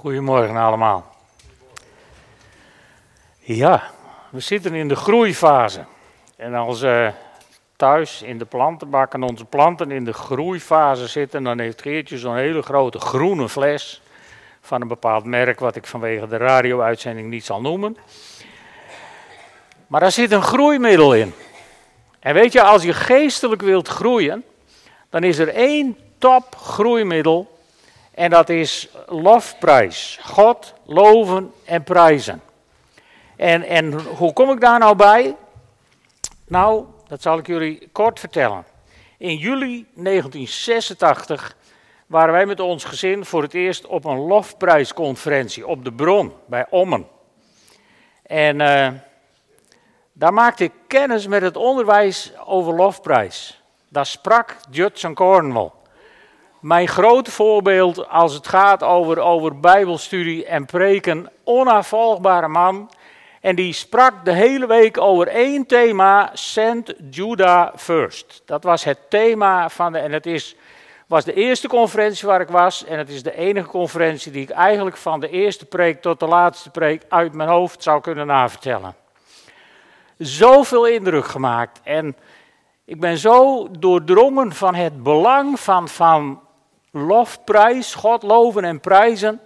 Goedemorgen allemaal. Ja, we zitten in de groeifase. En als uh, thuis in de plantenbak en onze planten in de groeifase zitten, dan heeft Geertje zo'n hele grote groene fles van een bepaald merk, wat ik vanwege de radio-uitzending niet zal noemen. Maar daar zit een groeimiddel in. En weet je, als je geestelijk wilt groeien, dan is er één top groeimiddel en dat is lofprijs. God loven en prijzen. En, en hoe kom ik daar nou bij? Nou, dat zal ik jullie kort vertellen. In juli 1986 waren wij met ons gezin voor het eerst op een lofprijsconferentie op de Bron bij Ommen. En uh, daar maakte ik kennis met het onderwijs over lofprijs. Daar sprak Judson Cornwall. Mijn grote voorbeeld als het gaat over, over bijbelstudie en preken, onafvolgbare man. En die sprak de hele week over één thema, Send Judah First. Dat was het thema van de, en het is, was de eerste conferentie waar ik was. En het is de enige conferentie die ik eigenlijk van de eerste preek tot de laatste preek uit mijn hoofd zou kunnen navertellen. Zoveel indruk gemaakt en ik ben zo doordrongen van het belang van, van lofprijs, God loven en prijzen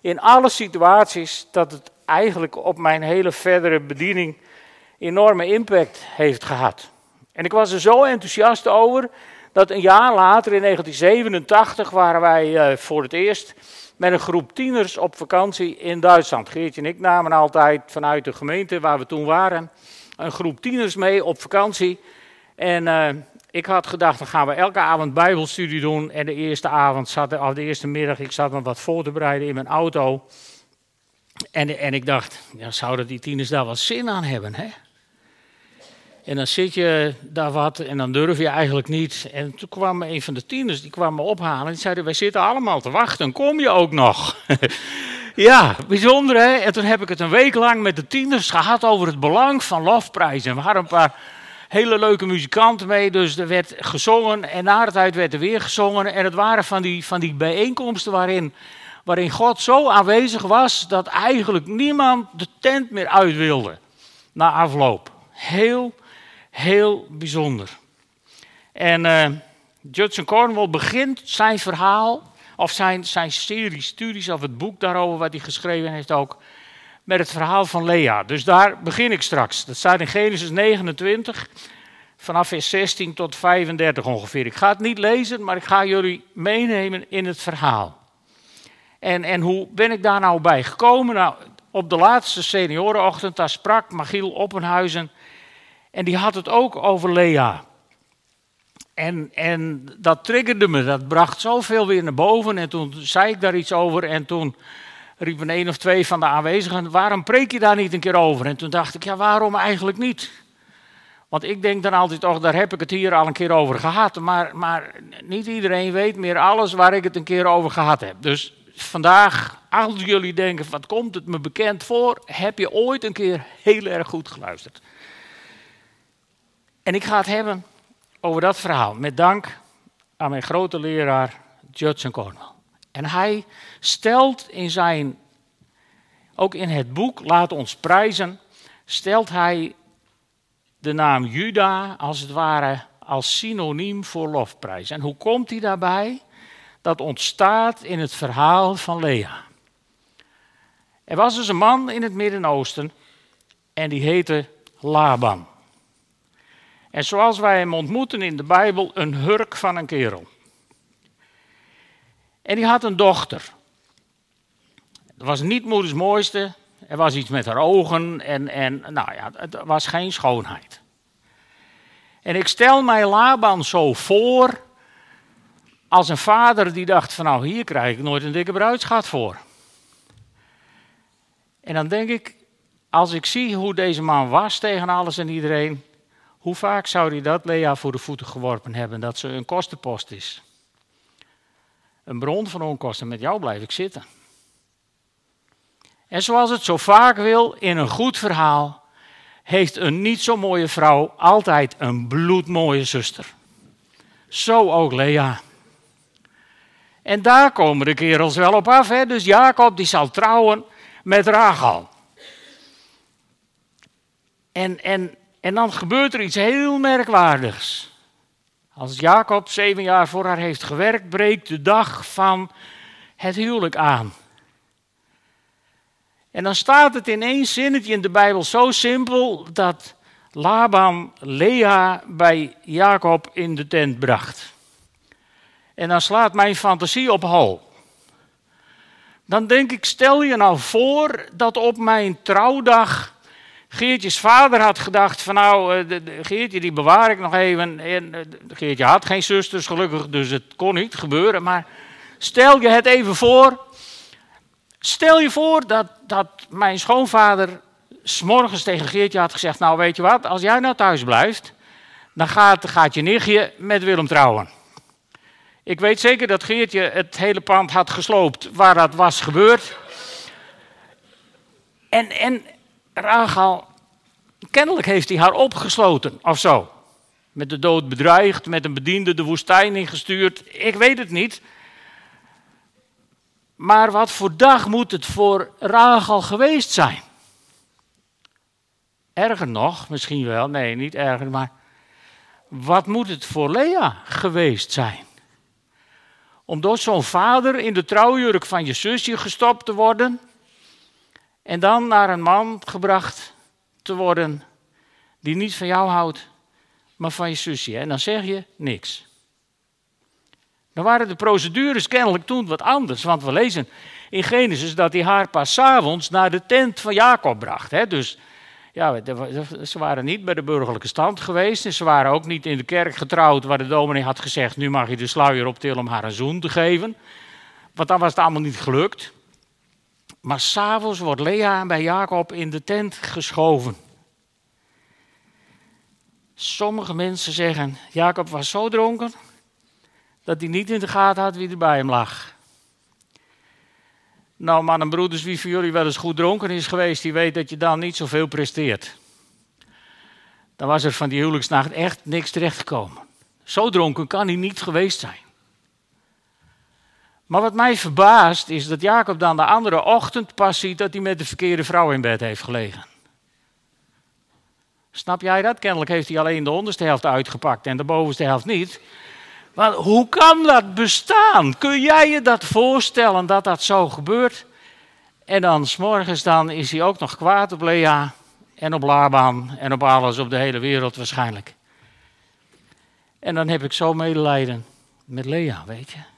in alle situaties, dat het eigenlijk op mijn hele verdere bediening enorme impact heeft gehad. En ik was er zo enthousiast over dat een jaar later, in 1987, waren wij uh, voor het eerst met een groep tieners op vakantie in Duitsland. Geertje en ik namen altijd vanuit de gemeente waar we toen waren een groep tieners mee op vakantie. En uh, ik had gedacht, dan gaan we elke avond bijbelstudie doen. En de eerste avond, zat, of de eerste middag, ik zat me wat voor te bereiden in mijn auto. En, en ik dacht, ja, zouden die tieners daar wat zin aan hebben, hè? En dan zit je daar wat en dan durf je eigenlijk niet. En toen kwam een van de tieners, die kwam me ophalen. En die zeiden, wij zitten allemaal te wachten, kom je ook nog? ja, bijzonder hè. En toen heb ik het een week lang met de tieners gehad over het belang van lofprijzen. We hadden een paar hele leuke muzikanten mee. Dus er werd gezongen en na de tijd werd er weer gezongen. En het waren van die, van die bijeenkomsten waarin, waarin God zo aanwezig was dat eigenlijk niemand de tent meer uit wilde na afloop. Heel, heel bijzonder. En uh, Judson Cornwall begint zijn verhaal, of zijn, zijn serie studies of het boek daarover wat hij geschreven heeft ook, met het verhaal van Lea. Dus daar begin ik straks. Dat staat in Genesis 29, vanaf vers 16 tot 35 ongeveer. Ik ga het niet lezen, maar ik ga jullie meenemen in het verhaal. En, en hoe ben ik daar nou bij gekomen? Nou, op de laatste seniorenochtend, daar sprak Magiel Oppenhuizen. En die had het ook over Lea. En, en dat triggerde me, dat bracht zoveel weer naar boven. En toen zei ik daar iets over en toen riepen een of twee van de aanwezigen, waarom preek je daar niet een keer over? En toen dacht ik, ja waarom eigenlijk niet? Want ik denk dan altijd, toch, daar heb ik het hier al een keer over gehad. Maar, maar niet iedereen weet meer alles waar ik het een keer over gehad heb. Dus vandaag, als jullie denken, wat komt het me bekend voor? Heb je ooit een keer heel erg goed geluisterd? En ik ga het hebben over dat verhaal. Met dank aan mijn grote leraar Judson Cornwell. En hij stelt in zijn, ook in het boek Laat ons prijzen, stelt hij de naam Juda als het ware als synoniem voor lofprijs. En hoe komt hij daarbij? Dat ontstaat in het verhaal van Lea. Er was dus een man in het Midden-Oosten en die heette Laban. En zoals wij hem ontmoeten in de Bijbel, een hurk van een kerel. En die had een dochter. Het was niet moeders mooiste. Er was iets met haar ogen en, en nou ja, het was geen schoonheid. En ik stel mij Laban zo voor als een vader die dacht van nou hier krijg ik nooit een dikke bruidschat voor. En dan denk ik, als ik zie hoe deze man was tegen alles en iedereen, hoe vaak zou hij dat Lea voor de voeten geworpen hebben dat ze een kostenpost is? Een bron van onkosten, met jou blijf ik zitten. En zoals het zo vaak wil in een goed verhaal, heeft een niet zo mooie vrouw altijd een bloedmooie zuster. Zo ook Lea. En daar komen de kerels wel op af. Hè? Dus Jacob die zal trouwen met Rachel. En, en, en dan gebeurt er iets heel merkwaardigs. Als Jacob zeven jaar voor haar heeft gewerkt, breekt de dag van het huwelijk aan. En dan staat het in één zinnetje in de Bijbel zo simpel dat Laban Lea bij Jacob in de tent bracht. En dan slaat mijn fantasie op hol. Dan denk ik, stel je nou voor dat op mijn trouwdag Geertjes vader had gedacht van nou, eh, de, Geertje die bewaar ik nog even. En eh, Geertje had geen zusters gelukkig, dus het kon niet gebeuren. Maar stel je het even voor. Stel je voor dat, dat mijn schoonvader s'morgens tegen Geertje had gezegd, nou weet je wat, als jij nou thuis blijft, dan gaat, gaat je nichtje met Willem trouwen. Ik weet zeker dat Geertje het hele pand had gesloopt waar dat was gebeurd. En, en Rachel, kennelijk heeft hij haar opgesloten of zo. Met de dood bedreigd, met een bediende de woestijn ingestuurd. Ik weet het niet. Maar wat voor dag moet het voor Rachel geweest zijn? Erger nog, misschien wel, nee, niet erger, maar wat moet het voor Lea geweest zijn? Om door zo'n vader in de trouwjurk van je zusje gestopt te worden en dan naar een man gebracht te worden die niet van jou houdt, maar van je zusje. En dan zeg je niks. Dan waren de procedures kennelijk toen wat anders, want we lezen in Genesis dat hij haar pas avonds naar de tent van Jacob bracht. Hè? Dus ja, ze waren niet bij de burgerlijke stand geweest en ze waren ook niet in de kerk getrouwd waar de dominee had gezegd, nu mag je de sluier optillen om haar een zoen te geven. Want dan was het allemaal niet gelukt. Maar s'avonds wordt Lea bij Jacob in de tent geschoven. Sommige mensen zeggen, Jacob was zo dronken dat hij niet in de gaten had wie er bij hem lag. Nou, mannen en broeders, wie van jullie wel eens goed dronken is geweest, die weet dat je dan niet zoveel presteert. Dan was er van die huwelijksnacht echt niks terechtgekomen. Zo dronken kan hij niet geweest zijn. Maar wat mij verbaast is dat Jacob dan de andere ochtend pas ziet dat hij met de verkeerde vrouw in bed heeft gelegen. Snap jij dat? Kennelijk heeft hij alleen de onderste helft uitgepakt en de bovenste helft niet. Maar hoe kan dat bestaan? Kun jij je dat voorstellen dat dat zo gebeurt? En dan s'morgens dan is hij ook nog kwaad op Lea en op Laban en op alles op de hele wereld waarschijnlijk. En dan heb ik zo medelijden met Lea, weet je.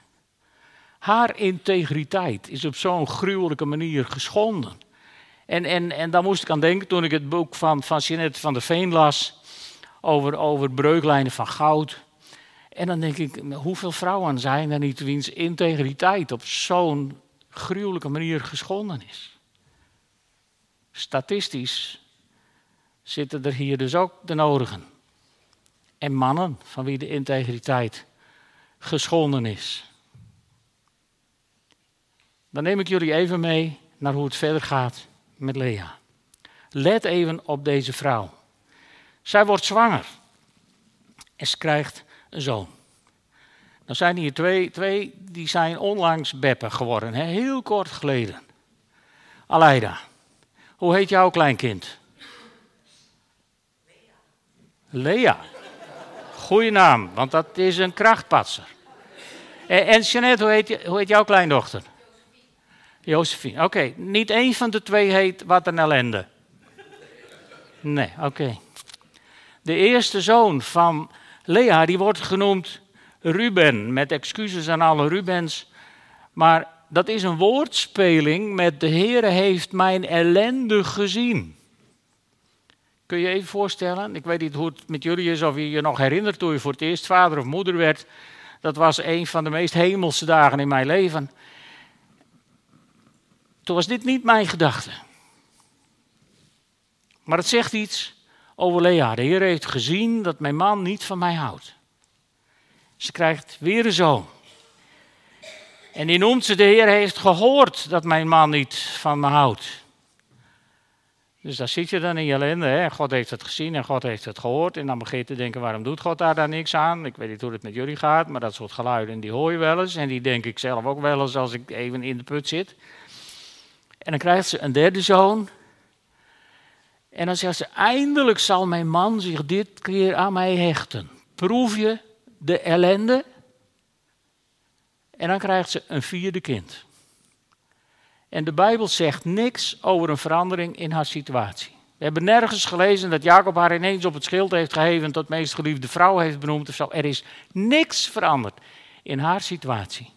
Haar integriteit is op zo'n gruwelijke manier geschonden. En, en, en daar moest ik aan denken toen ik het boek van, van Jeanette van der Veen las. Over, over breuklijnen van goud. En dan denk ik, hoeveel vrouwen zijn er niet wiens integriteit op zo'n gruwelijke manier geschonden is? Statistisch zitten er hier dus ook de nodigen. En mannen van wie de integriteit geschonden is. Dan neem ik jullie even mee naar hoe het verder gaat met Lea. Let even op deze vrouw. Zij wordt zwanger en ze krijgt een zoon. Dan zijn hier twee, twee die zijn onlangs beppen geworden, heel kort geleden. Aleida, hoe heet jouw kleinkind? Lea. Lea. Goeie naam, want dat is een krachtpatser. En, en Jeanette, hoe heet, hoe heet jouw kleindochter? Josephine. Oké, niet één van de twee heet wat een ellende. Nee, oké. De eerste zoon van Lea, die wordt genoemd Ruben, met excuses aan alle Rubens. Maar dat is een woordspeling met de Heere heeft mijn ellende gezien. Kun je je even voorstellen? Ik weet niet hoe het met jullie is, of je je nog herinnert toen je voor het eerst vader of moeder werd. Dat was een van de meest hemelse dagen in mijn leven. Toen was dit niet mijn gedachte. Maar het zegt iets over Lea. De Heer heeft gezien dat mijn man niet van mij houdt. Ze krijgt weer een zoon. En die noemt ze, de Heer heeft gehoord dat mijn man niet van me houdt. Dus daar zit je dan in je ellende. Hè? God heeft het gezien en God heeft het gehoord. En dan begin je te denken, waarom doet God daar dan niks aan? Ik weet niet hoe het met jullie gaat, maar dat soort geluiden die hoor je wel eens. En die denk ik zelf ook wel eens als ik even in de put zit. En dan krijgt ze een derde zoon. En dan zegt ze, eindelijk zal mijn man zich dit keer aan mij hechten. Proef je de ellende? En dan krijgt ze een vierde kind. En de Bijbel zegt niks over een verandering in haar situatie. We hebben nergens gelezen dat Jacob haar ineens op het schild heeft geheven tot meest geliefde vrouw heeft benoemd of zo. Er is niks veranderd in haar situatie.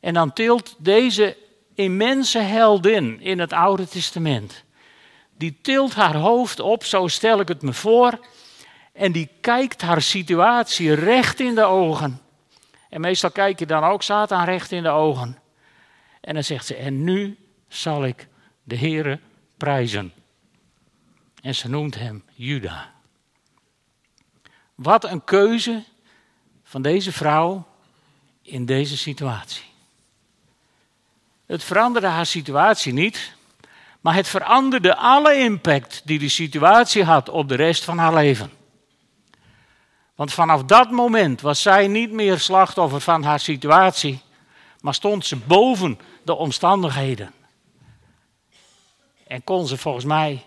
En dan tilt deze immense heldin in het Oude Testament, die tilt haar hoofd op, zo stel ik het me voor, en die kijkt haar situatie recht in de ogen. En meestal kijk je dan ook Satan recht in de ogen. En dan zegt ze, en nu zal ik de Heere prijzen. En ze noemt hem Juda. Wat een keuze van deze vrouw in deze situatie. Het veranderde haar situatie niet, maar het veranderde alle impact die die situatie had op de rest van haar leven. Want vanaf dat moment was zij niet meer slachtoffer van haar situatie, maar stond ze boven de omstandigheden. En kon ze volgens mij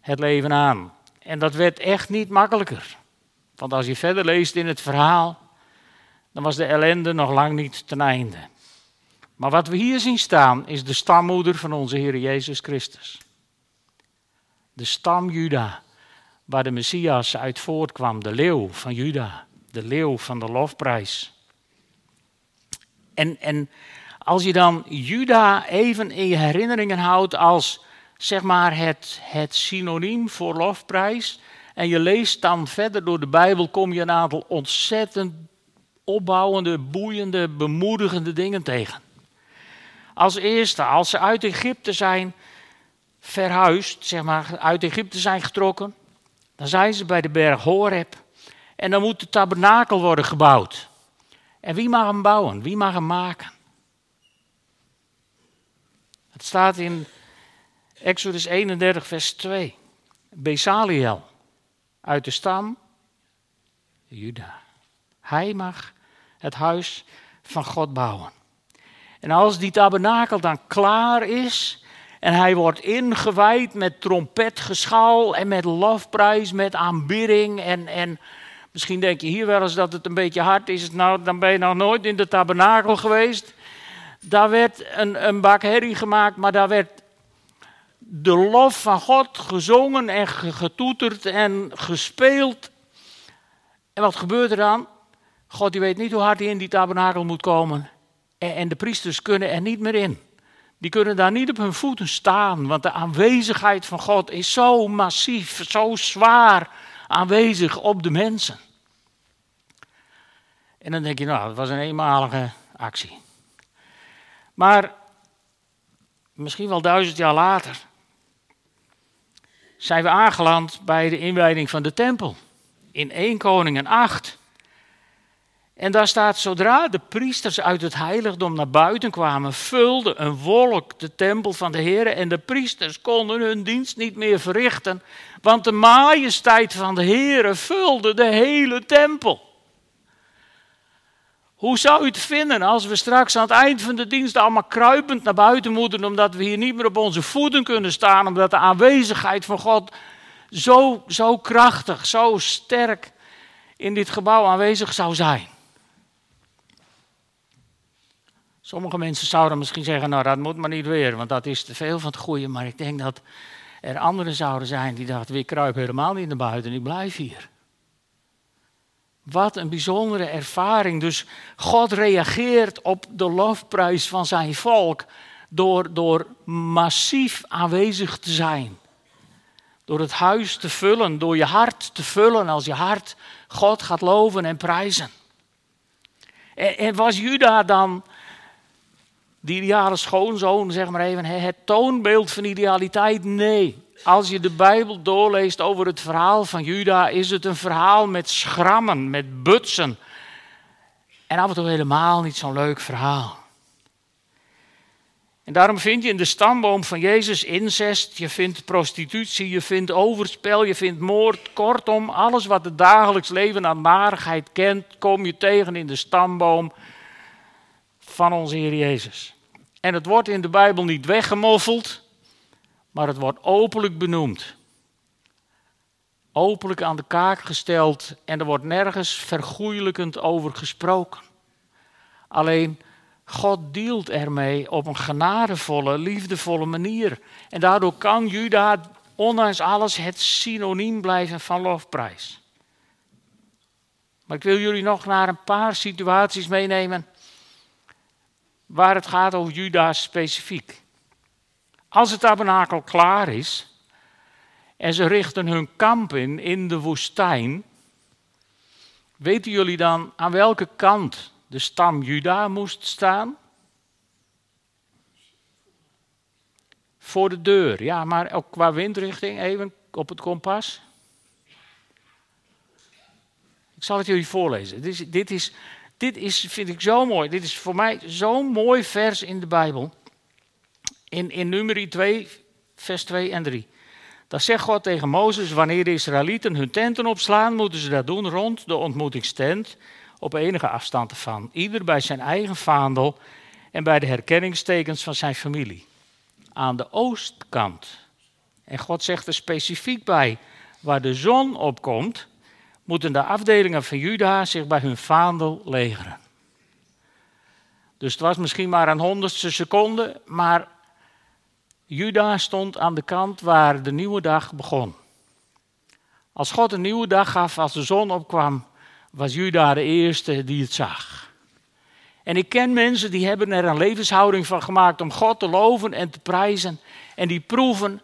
het leven aan. En dat werd echt niet makkelijker. Want als je verder leest in het verhaal, dan was de ellende nog lang niet ten einde. Maar wat we hier zien staan is de stammoeder van onze Heer Jezus Christus. De stam Juda, waar de Messias uit voortkwam, de leeuw van Juda, de leeuw van de lofprijs. En, en als je dan Juda even in je herinneringen houdt als zeg maar het, het synoniem voor lofprijs. En je leest dan verder door de Bijbel, kom je een aantal ontzettend opbouwende, boeiende, bemoedigende dingen tegen. Als eerste, als ze uit Egypte zijn verhuisd, zeg maar, uit Egypte zijn getrokken, dan zijn ze bij de berg Horeb. En dan moet de tabernakel worden gebouwd. En wie mag hem bouwen? Wie mag hem maken? Het staat in Exodus 31, vers 2. Besaliel, uit de stam Juda. Hij mag het huis van God bouwen. En als die tabernakel dan klaar is en hij wordt ingewijd met trompetgeschal en met lofprijs, met aanbidding en, en misschien denk je hier wel eens dat het een beetje hard is. Nou, dan ben je nog nooit in de tabernakel geweest. Daar werd een, een bak herrie gemaakt, maar daar werd de lof van God gezongen en getoeterd en gespeeld. En wat gebeurt er dan? God die weet niet hoe hard hij in die tabernakel moet komen. En, de priesters kunnen er niet meer in. Die kunnen daar niet op hun voeten staan, want de aanwezigheid van God is zo massief, zo zwaar aanwezig op de mensen. En dan denk je, nou, dat was een eenmalige actie. Maar misschien wel duizend jaar later zijn we aangeland bij de inwijding van de tempel in 1 Koningen 8. En daar staat, zodra de priesters uit het heiligdom naar buiten kwamen, vulde een wolk de tempel van de Heer en de priesters konden hun dienst niet meer verrichten, want de majesteit van de Heer vulde de hele tempel. Hoe zou u het vinden als we straks aan het eind van de dienst allemaal kruipend naar buiten moeten, omdat we hier niet meer op onze voeten kunnen staan, omdat de aanwezigheid van God zo, zo krachtig, zo sterk in dit gebouw aanwezig zou zijn? Sommige mensen zouden misschien zeggen, nou dat moet maar niet weer, want dat is te veel van het goede. Maar ik denk dat er anderen zouden zijn die dachten, ik kruip helemaal niet naar buiten, ik blijf hier. Wat een bijzondere ervaring. Dus God reageert op de lofprijs van zijn volk door, door massief aanwezig te zijn. Door het huis te vullen, door je hart te vullen als je hart God gaat loven en prijzen. En, en was Juda dan die ideale schoonzoon, zeg maar even, het toonbeeld van idealiteit? Nee. Als je de Bijbel doorleest over het verhaal van Juda, is het een verhaal met schrammen, met butsen. En af en toe helemaal niet zo'n leuk verhaal. En daarom vind je in de stamboom van Jezus incest, je vindt prostitutie, je vindt overspel, je vindt moord. Kortom, alles wat het dagelijks leven aan narigheid kent, kom je tegen in de stamboom van onze Heer Jezus. En het wordt in de Bijbel niet weggemoffeld, maar het wordt openlijk benoemd. Openlijk aan de kaak gesteld en er wordt nergens vergoeilijkend over gesproken. Alleen God dealt ermee op een genadevolle, liefdevolle manier. En daardoor kan Juda, ondanks alles, het synoniem blijven van lofprijs. Maar ik wil jullie nog naar een paar situaties meenemen waar het gaat over Juda specifiek. Als het tabernakel klaar is en ze richten hun kamp in in de woestijn, weten jullie dan aan welke kant de stam Juda moest staan? Voor de deur, ja, maar ook qua windrichting, even op het kompas. Ik zal het jullie voorlezen. Dit dit is, dit is, vind ik zo mooi. Dit is voor mij zo'n mooi vers in de Bijbel. In, in Numeri 2, vers 2 en 3. Dan zegt God tegen Mozes: Wanneer de Israëlieten hun tenten opslaan, moeten ze dat doen rond de ontmoetingstent op enige afstand ervan. Ieder bij zijn eigen vaandel en bij de herkenningstekens van zijn familie. Aan de oostkant. En God zegt er specifiek bij, waar de zon opkomt, moeten de afdelingen van Juda zich bij hun vaandel legeren. Dus het was misschien maar een honderdste seconde, maar Juda stond aan de kant waar de nieuwe dag begon. Als God een nieuwe dag gaf, als de zon opkwam, was Juda de eerste die het zag. En ik ken mensen die hebben er een levenshouding van gemaakt om God te loven en te prijzen. En die proeven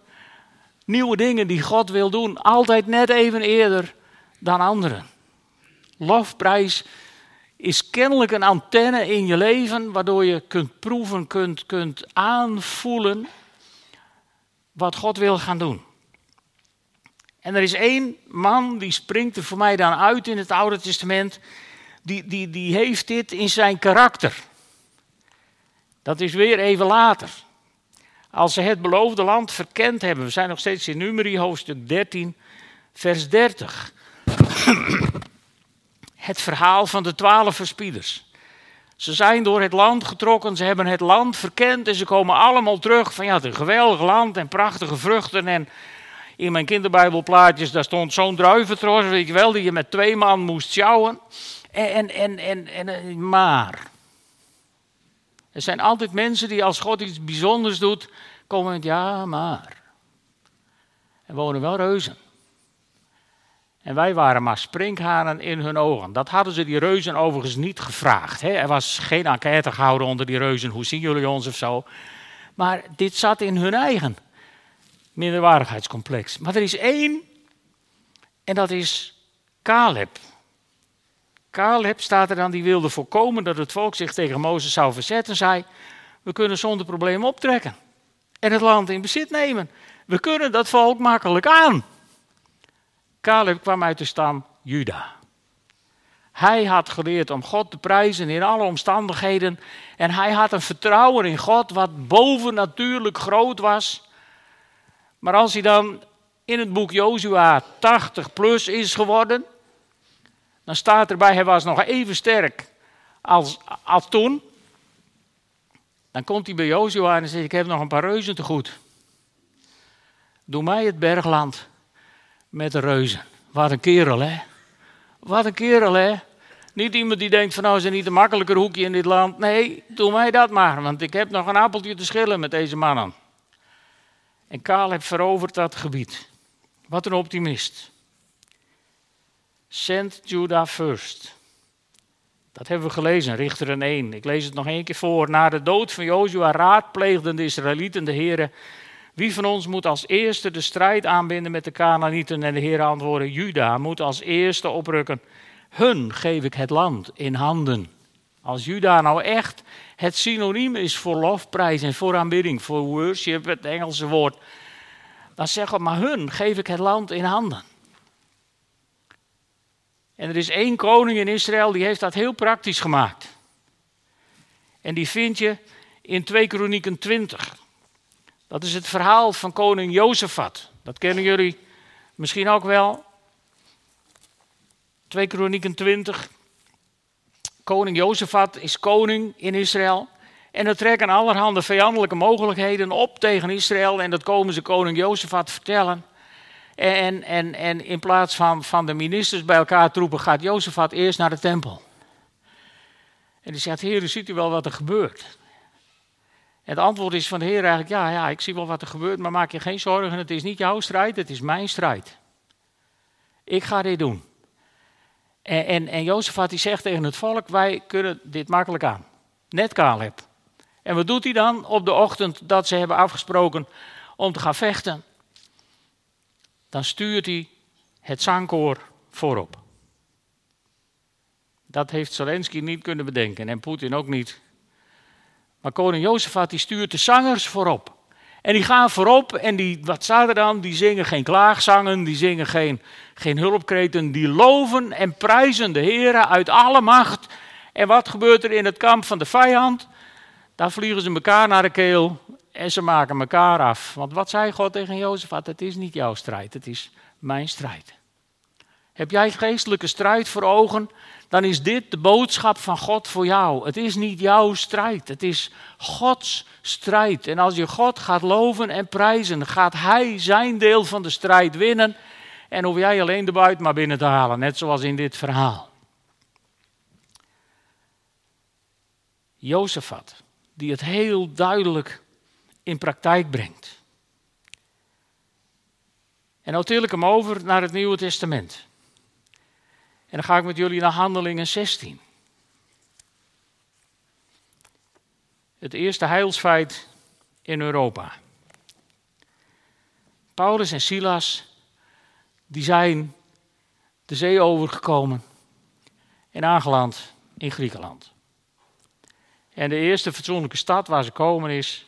nieuwe dingen die God wil doen, altijd net even eerder dan anderen. Lofprijs is kennelijk een antenne in je leven waardoor je kunt proeven, kunt, kunt aanvoelen wat God wil gaan doen. En er is één man die springt er voor mij dan uit in het Oude Testament. Die, die, die heeft dit in zijn karakter. Dat is weer even later. Als ze het beloofde land verkend hebben. We zijn nog steeds in Numeri, hoofdstuk 13, vers 30. Het verhaal van de twaalf verspieders. Ze zijn door het land getrokken, ze hebben het land verkend en ze komen allemaal terug van ja, het een geweldig land en prachtige vruchten en in mijn kinderbijbelplaatjes, daar stond zo'n druiventros, weet je wel, die je met twee man moest sjouwen. En, en, en, en, en, maar. Er zijn altijd mensen die als God iets bijzonders doet, komen met ja, maar. En wonen wel reuzen. En wij waren maar sprinkhanen in hun ogen. Dat hadden ze die reuzen overigens niet gevraagd. Hè? Er was geen enquête gehouden onder die reuzen. Hoe zien jullie ons of zo? Maar dit zat in hun eigen minderwaardigheidscomplex. Maar er is één, en dat is Caleb. Caleb staat er dan, die wilde voorkomen dat het volk zich tegen Mozes zou verzetten. Zei, we kunnen zonder probleem optrekken en het land in bezit nemen. We kunnen dat volk makkelijk aan. Caleb kwam uit de stam Juda. Hij had geleerd om God te prijzen in alle omstandigheden. En hij had een vertrouwen in God wat bovennatuurlijk groot was. Maar als hij dan in het boek Jozua 80 plus is geworden, dan staat erbij, hij was nog even sterk als, als toen. Dan komt hij bij Jozua en zegt, ik heb nog een paar reuzen te goed. Doe mij het bergland met de reuzen. Wat een kerel, hè? Wat een kerel, hè? Niet iemand die denkt van nou is er niet een makkelijker hoekje in dit land. Nee, doe mij dat maar, want ik heb nog een appeltje te schillen met deze mannen. En Caleb verovert dat gebied. Wat een optimist. Send Judah first. Dat hebben we gelezen, Richter 1. Ik lees het nog één keer voor. Na de dood van Jozua raadpleegden de Israëlieten de heren. Wie van ons moet als eerste de strijd aanbinden met de Canaanieten? En de heren antwoorden, Juda moet als eerste oprukken. Hun geef ik het land in handen. Als Juda nou echt het synoniem is voor lofprijs en voor aanbidding, voor worship, het Engelse woord, dan zeg ik maar hun geef ik het land in handen. En er is één koning in Israël die heeft dat heel praktisch gemaakt. En die vind je in 2 Kronieken 20. Dat is het verhaal van koning Jozefat. Dat kennen jullie misschien ook wel. 2 Kronieken 20. Koning Jozefat is koning in Israël. En er trekken allerhande vijandelijke mogelijkheden op tegen Israël. En dat komen ze koning Jozefat vertellen. En, en, en in plaats van, van de ministers bij elkaar troepen, gaat Jozefat eerst naar de tempel. En die zegt, heer, ziet u wel wat er gebeurt? En het antwoord is van de heer eigenlijk, ja, ja, ik zie wel wat er gebeurt, maar maak je geen zorgen, het is niet jouw strijd, het is mijn strijd. Ik ga dit doen. En, en, en die zegt tegen het volk, wij kunnen dit makkelijk aan. Net Caleb. En wat doet hij dan op de ochtend dat ze hebben afgesproken om te gaan vechten? Dan stuurt hij het zangkoor voorop. Dat heeft Zelensky niet kunnen bedenken en Poetin ook niet. Maar koning Jozefat die stuurt de zangers voorop. En die gaan voorop en die, wat staat er dan? Die zingen geen klaagzangen, die zingen geen, geen hulpkreten. Die loven en prijzen de Heren uit alle macht. En wat gebeurt er in het kamp van de vijand? Daar vliegen ze elkaar naar de keel en ze maken elkaar af. Want wat zei God tegen Jozefat? Het is niet jouw strijd, het is mijn strijd. Heb jij geestelijke strijd voor ogen? Dan is dit de boodschap van God voor jou. Het is niet jouw strijd, het is Gods strijd. En als je God gaat loven en prijzen, gaat Hij zijn deel van de strijd winnen. En hoef jij alleen de buit maar binnen te halen, net zoals in dit verhaal. Jozefat, die het heel duidelijk in praktijk brengt. En nou til ik hem over naar het Nieuwe Testament. En dan ga ik met jullie naar Handelingen 16. Het eerste heilsfeit in Europa. Paulus en Silas, die zijn de zee overgekomen en aangeland in Griekenland. En de eerste fatsoenlijke stad waar ze komen is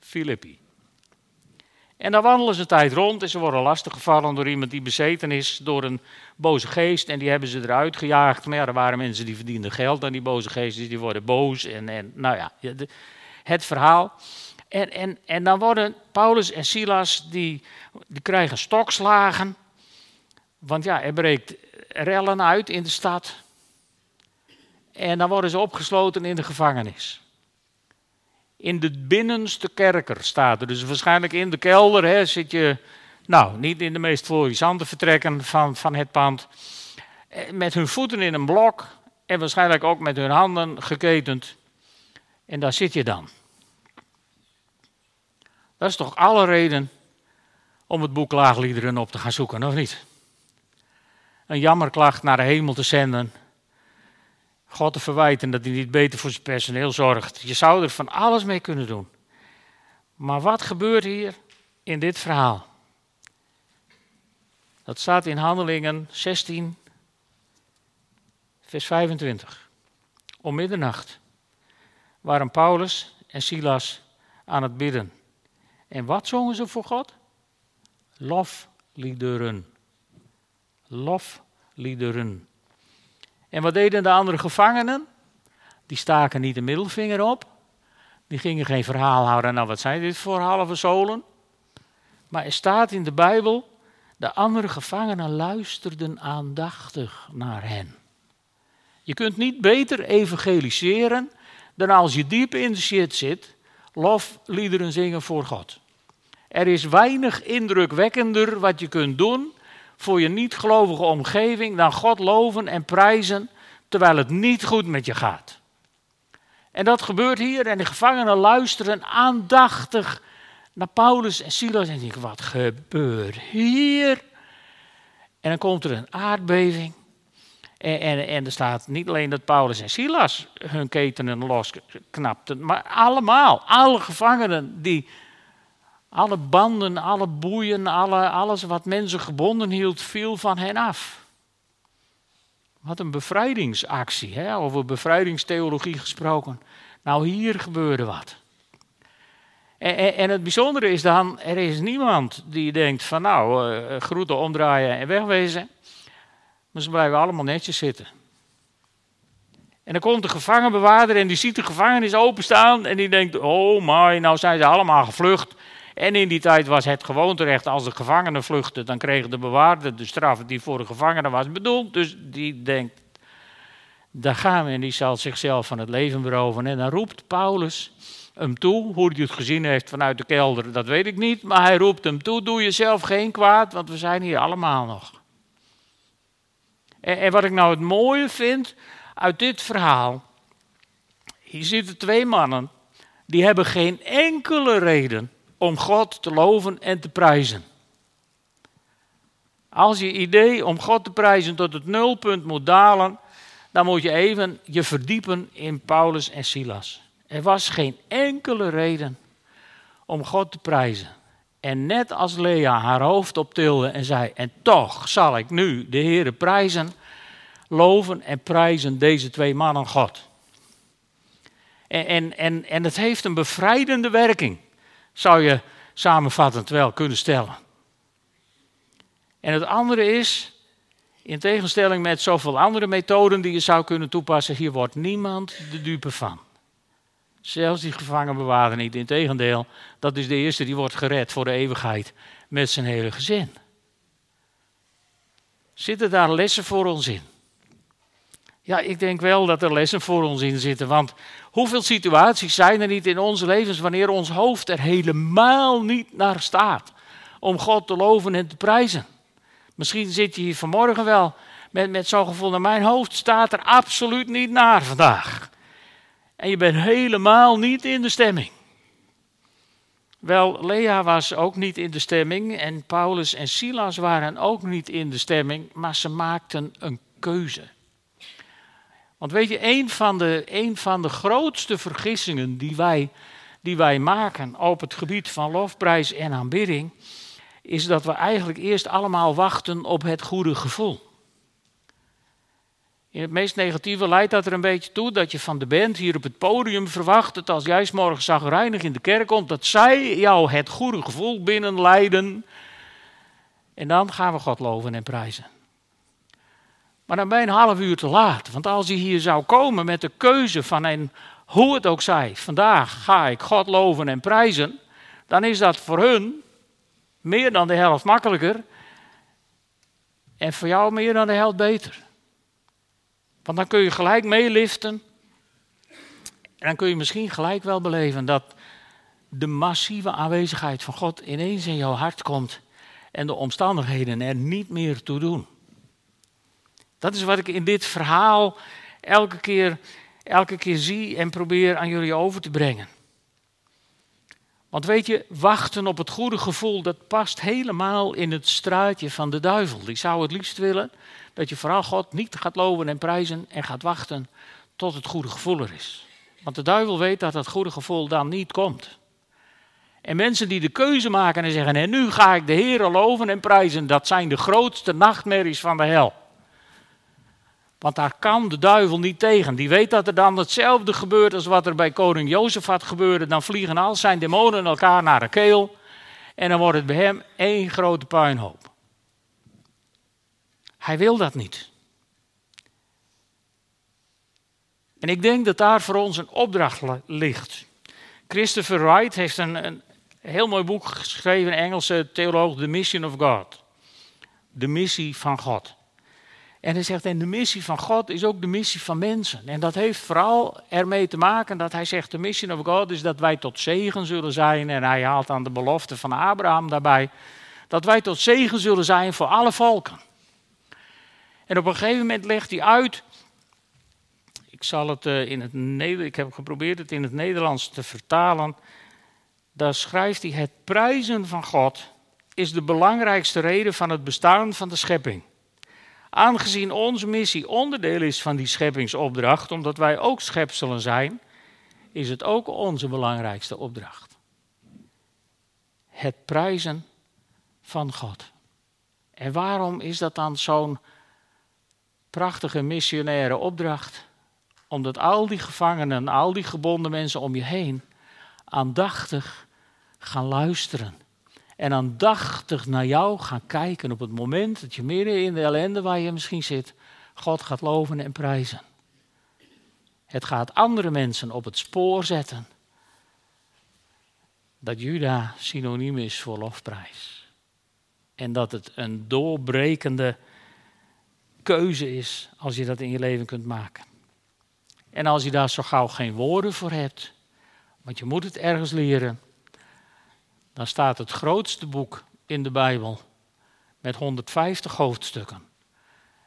Filippi. En dan wandelen ze een tijd rond en ze worden lastiggevallen door iemand die bezeten is door een boze geest. En die hebben ze eruit gejaagd. Maar ja, er waren mensen die verdienden geld aan die boze geest, dus die worden boos. En, en nou ja, het verhaal. En, en, en dan worden Paulus en Silas, die, die krijgen stokslagen. Want ja, er breekt rellen uit in de stad. En dan worden ze opgesloten in de gevangenis in de binnenste kerker staat er. Dus waarschijnlijk in de kelder hè, zit je, nou, niet in de meest florissante vertrekken van, van het pand. Eh, met hun voeten in een blok en waarschijnlijk ook met hun handen geketend. En daar zit je dan. Dat is toch alle reden om het boek Laagliederen op te gaan zoeken, of niet? Een jammerklacht naar de hemel te zenden God te verwijten dat hij niet beter voor zijn personeel zorgt. Je zou er van alles mee kunnen doen. Maar wat gebeurt hier in dit verhaal? Dat staat in Handelingen 16, vers 25. Om middernacht waren Paulus en Silas aan het bidden. En wat zongen ze voor God? Lofliederen. Lofliederen. En wat deden de andere gevangenen? Die staken niet de middelvinger op. Die gingen geen verhaal houden. Nou, wat zijn dit voor halve zolen? Maar er staat in de Bijbel: de andere gevangenen luisterden aandachtig naar hen. Je kunt niet beter evangeliseren dan als je diep in de shit zit, lofliederen zingen voor God. Er is weinig indrukwekkender wat je kunt doen voor je niet-gelovige omgeving dan God loven en prijzen terwijl het niet goed met je gaat. En dat gebeurt hier en de gevangenen luisteren aandachtig naar Paulus en Silas en denken, wat gebeurt hier? En dan komt er een aardbeving. En, en, en, er staat niet alleen dat Paulus en Silas hun ketenen losknapten, maar allemaal, alle gevangenen die alle banden, alle boeien, alle, alles wat mensen gebonden hield, viel van hen af. Wat een bevrijdingsactie, hè? over bevrijdingstheologie gesproken. Nou, hier gebeurde wat. En, en, en, het bijzondere is dan, er is niemand die denkt van nou, uh, groeten omdraaien en wegwezen. Maar ze blijven allemaal netjes zitten. En En dan komt de gevangenbewaarder en die ziet de gevangenis openstaan en die denkt, oh my, nou zijn ze allemaal gevlucht. En in die tijd was het gewoonterecht, als de gevangenen vluchtten, dan kreeg de bewaarder de straf die voor de gevangenen was bedoeld. Dus die denkt, daar gaan we en die zal zichzelf van het leven beroven. En dan roept Paulus hem toe, hoe hij het gezien heeft vanuit de kelder, dat weet ik niet. Maar hij roept hem toe, doe jezelf geen kwaad, want we zijn hier allemaal nog. En, en wat ik nou het mooie vind uit dit verhaal, hier zitten twee mannen, die hebben geen enkele reden om God te loven en te prijzen. Als je idee om God te prijzen tot het nulpunt moet dalen, dan moet je even je verdiepen in Paulus en Silas. Er was geen enkele reden om God te prijzen. En net als Lea haar hoofd optilde en zei: En toch zal ik nu de Heere prijzen, loven en prijzen deze twee mannen God. En, en, en, en het heeft een bevrijdende werking zou je samenvattend wel kunnen stellen. En het andere is, in tegenstelling met zoveel andere methoden die je zou kunnen toepassen, hier wordt niemand de dupe van. Zelfs die gevangenbewaarder niet. Integendeel, dat is de eerste die wordt gered voor de eeuwigheid met zijn hele gezin. Zitten daar lessen voor ons in? Ja, ik denk wel dat er lessen voor ons in zitten. Want hoeveel situaties zijn er niet in onze levens wanneer ons hoofd er helemaal niet naar staat om God te loven en te prijzen? Misschien zit je hier vanmorgen wel met, met zo'n gevoel, nou, mijn hoofd staat er absoluut niet naar vandaag. En je bent helemaal niet in de stemming. Wel, Lea was ook niet in de stemming en Paulus en Silas waren ook niet in de stemming, maar ze maakten een keuze. Want weet je, een van de, een van de grootste vergissingen die wij, die wij maken op het gebied van lofprijs en aanbidding, is dat we eigenlijk eerst allemaal wachten op het goede gevoel. In het meest negatieve leidt dat er een beetje toe dat je van de band hier op het podium verwacht dat als jij morgen zagrijnig in de kerk komt, dat zij jou het goede gevoel binnenleiden. En dan gaan we God loven en prijzen. Maar dan ben je een half uur te laat. Want als je hier zou komen met de keuze van een, hoe het ook zij, vandaag ga ik God loven en prijzen, dan is dat voor hun meer dan de helft makkelijker en voor jou meer dan de helft beter. Want dan kun je gelijk meeliften en dan kun je misschien gelijk wel beleven dat de massieve aanwezigheid van God ineens in jouw hart komt en de omstandigheden er niet meer toe doen. Dat is wat ik in dit verhaal elke keer, elke keer zie en probeer aan jullie over te brengen. Want weet je, wachten op het goede gevoel, dat past helemaal in het straatje van de duivel. Die zou het liefst willen dat je vooral God niet gaat loven en prijzen en gaat wachten tot het goede gevoel er is. Want de duivel weet dat dat goede gevoel dan niet komt. En mensen die de keuze maken en zeggen, en nu ga ik de Heer loven en prijzen, dat zijn de grootste nachtmerries van de hel. Want daar kan de duivel niet tegen. Die weet dat er dan hetzelfde gebeurt als wat er bij koning Jozefat gebeurde. Dan vliegen al zijn demonen elkaar naar de keel. En dan wordt het bij hem één grote puinhoop. Hij wil dat niet. En ik denk dat daar voor ons een opdracht ligt. Christopher Wright heeft een, een heel mooi boek geschreven, een Engelse theoloog, The Mission of God. De missie van God. En hij zegt, en de missie van God is ook de missie van mensen. En dat heeft vooral ermee te maken dat hij zegt, de mission of God is dat wij tot zegen zullen zijn. En hij haalt aan de belofte van Abraham daarbij, dat wij tot zegen zullen zijn voor alle volken. En op een gegeven moment legt hij uit, ik zal het eh, in het ik heb geprobeerd het in het Nederlands te vertalen. Daar schrijft hij, het prijzen van God is de belangrijkste reden van het bestaan van de schepping. Aangezien onze missie onderdeel is van die scheppingsopdracht, omdat wij ook schepselen zijn, is het ook onze belangrijkste opdracht. Het prijzen van God. En waarom is dat dan zo'n prachtige missionaire opdracht? Omdat al die gevangenen, al die gebonden mensen om je heen aandachtig gaan luisteren en aandachtig naar jou gaan kijken op het moment dat je midden in de ellende waar je misschien zit, God gaat loven en prijzen. Het gaat andere mensen op het spoor zetten. Dat Juda synoniem is voor lofprijs. En dat het een doorbrekende keuze is als je dat in je leven kunt maken. En als je daar zo gauw geen woorden voor hebt, want je moet het ergens leren, dan staat het grootste boek in de Bijbel met 150 hoofdstukken.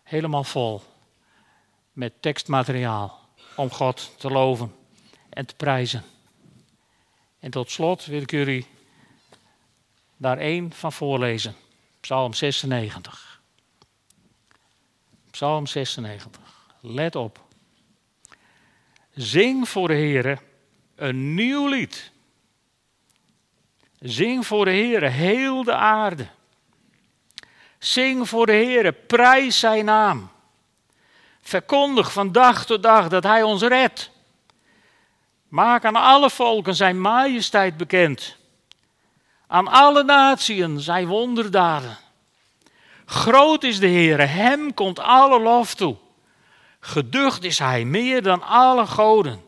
Helemaal vol met tekstmateriaal om God te loven en te prijzen. En tot slot wil ik jullie daar één van voorlezen. Psalm 96. Psalm 96. Let op. Zing voor de Heer een nieuw lied. Zing voor de Heer heel de aarde. Zing voor de Heer, prijs zijn naam. Verkondig van dag tot dag dat Hij ons redt. Maak aan alle volken Zijn majesteit bekend. Aan alle natieën Zijn wonderdaden. Groot is de Heer, Hem komt alle lof toe. Geducht is Hij meer dan alle goden.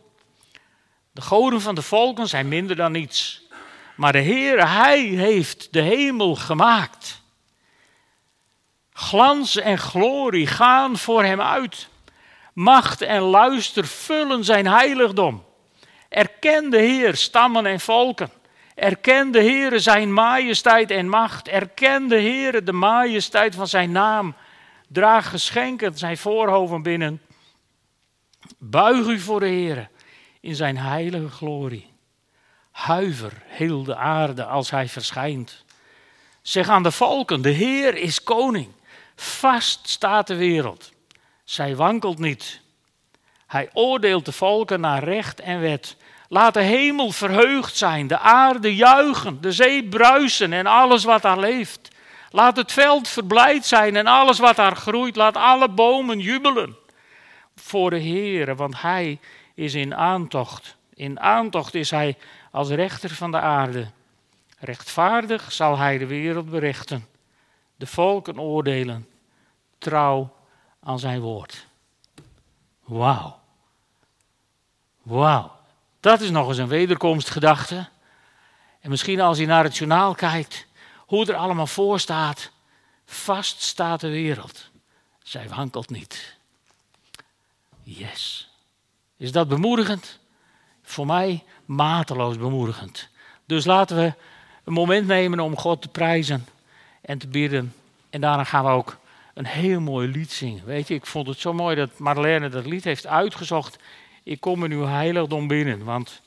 De goden van de volken zijn minder dan niets. Maar de Heer, Hij heeft de hemel gemaakt. Glans en glorie gaan voor hem uit. Macht en luister vullen zijn heiligdom. Erken de Heer, stammen en volken. Erken de Heer zijn majesteit en macht. Erken de Heer de majesteit van zijn naam. Draag geschenken zijn voorhoven binnen. Buig u voor de Heer in zijn heilige glorie. Huiver heel de aarde als hij verschijnt. Zeg aan de volken, de Heer is koning. Vast staat de wereld. Zij wankelt niet. Hij oordeelt de volken naar recht en wet. Laat de hemel verheugd zijn, de aarde juichen, de zee bruisen en alles wat daar leeft. Laat het veld verblijd zijn en alles wat daar groeit. Laat alle bomen jubelen voor de Heer, want Hij is in aantocht. In aantocht is Hij als rechter van de aarde. Rechtvaardig zal Hij de wereld berichten de volken oordelen, trouw aan zijn woord. Wauw. Wauw. Dat is nog eens een wederkomstgedachte. En misschien als je naar het journaal kijkt, hoe het er allemaal voor staat. Vast staat de wereld. Zij wankelt niet. Yes. Is dat bemoedigend? Voor mij mateloos bemoedigend. Dus laten we een moment nemen om God te prijzen en te bidden. En daarna gaan we ook een heel mooi lied zingen. Weet je, ik vond het zo mooi dat Marlene dat lied heeft uitgezocht. Ik kom in uw heiligdom binnen. Want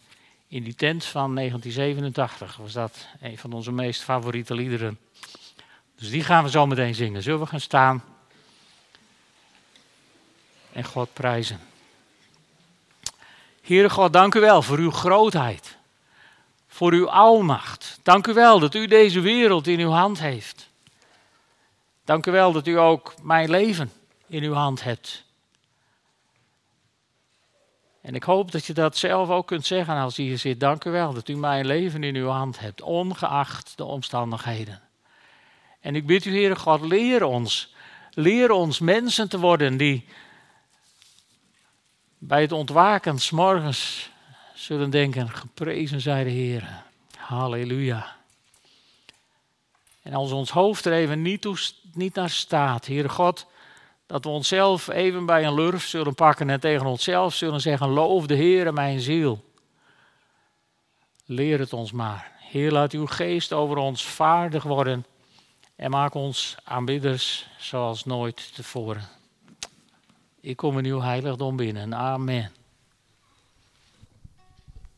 in die tent van 1987 was dat een van onze meest favoriete liederen. Dus die gaan we zo meteen zingen. Zullen we gaan staan en God prijzen? Heere God, dank u wel voor uw grootheid. Voor uw almacht. Dank u wel dat u deze wereld in uw hand heeft. Dank u wel dat u ook mijn leven in uw hand hebt. En ik hoop dat je dat zelf ook kunt zeggen als je hier zit. Dank u wel dat u mijn leven in uw hand hebt, ongeacht de omstandigheden. En ik bid u, Heere God, leer ons. Leer ons mensen te worden die bij het ontwaken s morgens zullen denken, geprezen zij de Heer. Halleluja. En als ons hoofd er even niet, toe, niet naar staat, Heere God, dat we onszelf even bij een lurf zullen pakken en tegen onszelf zullen zeggen, loof de Heere mijn ziel. Leer het ons maar. Heer, laat uw geest over ons vaardig worden en maak ons aanbidders zoals nooit tevoren. Ik kom in uw heiligdom binnen. Amen.